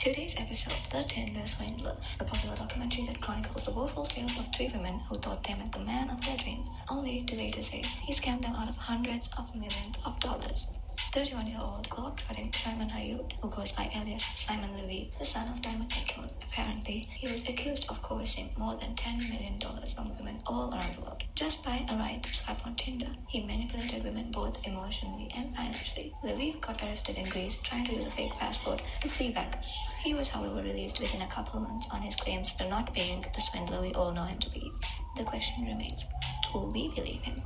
Today's episode, The Tinder Swindler, a popular documentary that chronicles the woeful tales of three women who thought they met the man of their dreams, only to later say he scammed them out of hundreds of millions of dollars. 31-year-old globe-trotting Shimon Hayut, who goes by alias Simon Leviev, the son of Diamond Tycoon. Apparently, he was accused of coercing more than $10 million from women all around the world. Just by a right swipe on Tinder, he manipulated women both emotionally and financially. Leviev got arrested in Greece trying to use a fake passport He was, however, released within a couple months on his claims of not being the swindler we all know him to be. The question remains, do we believe him?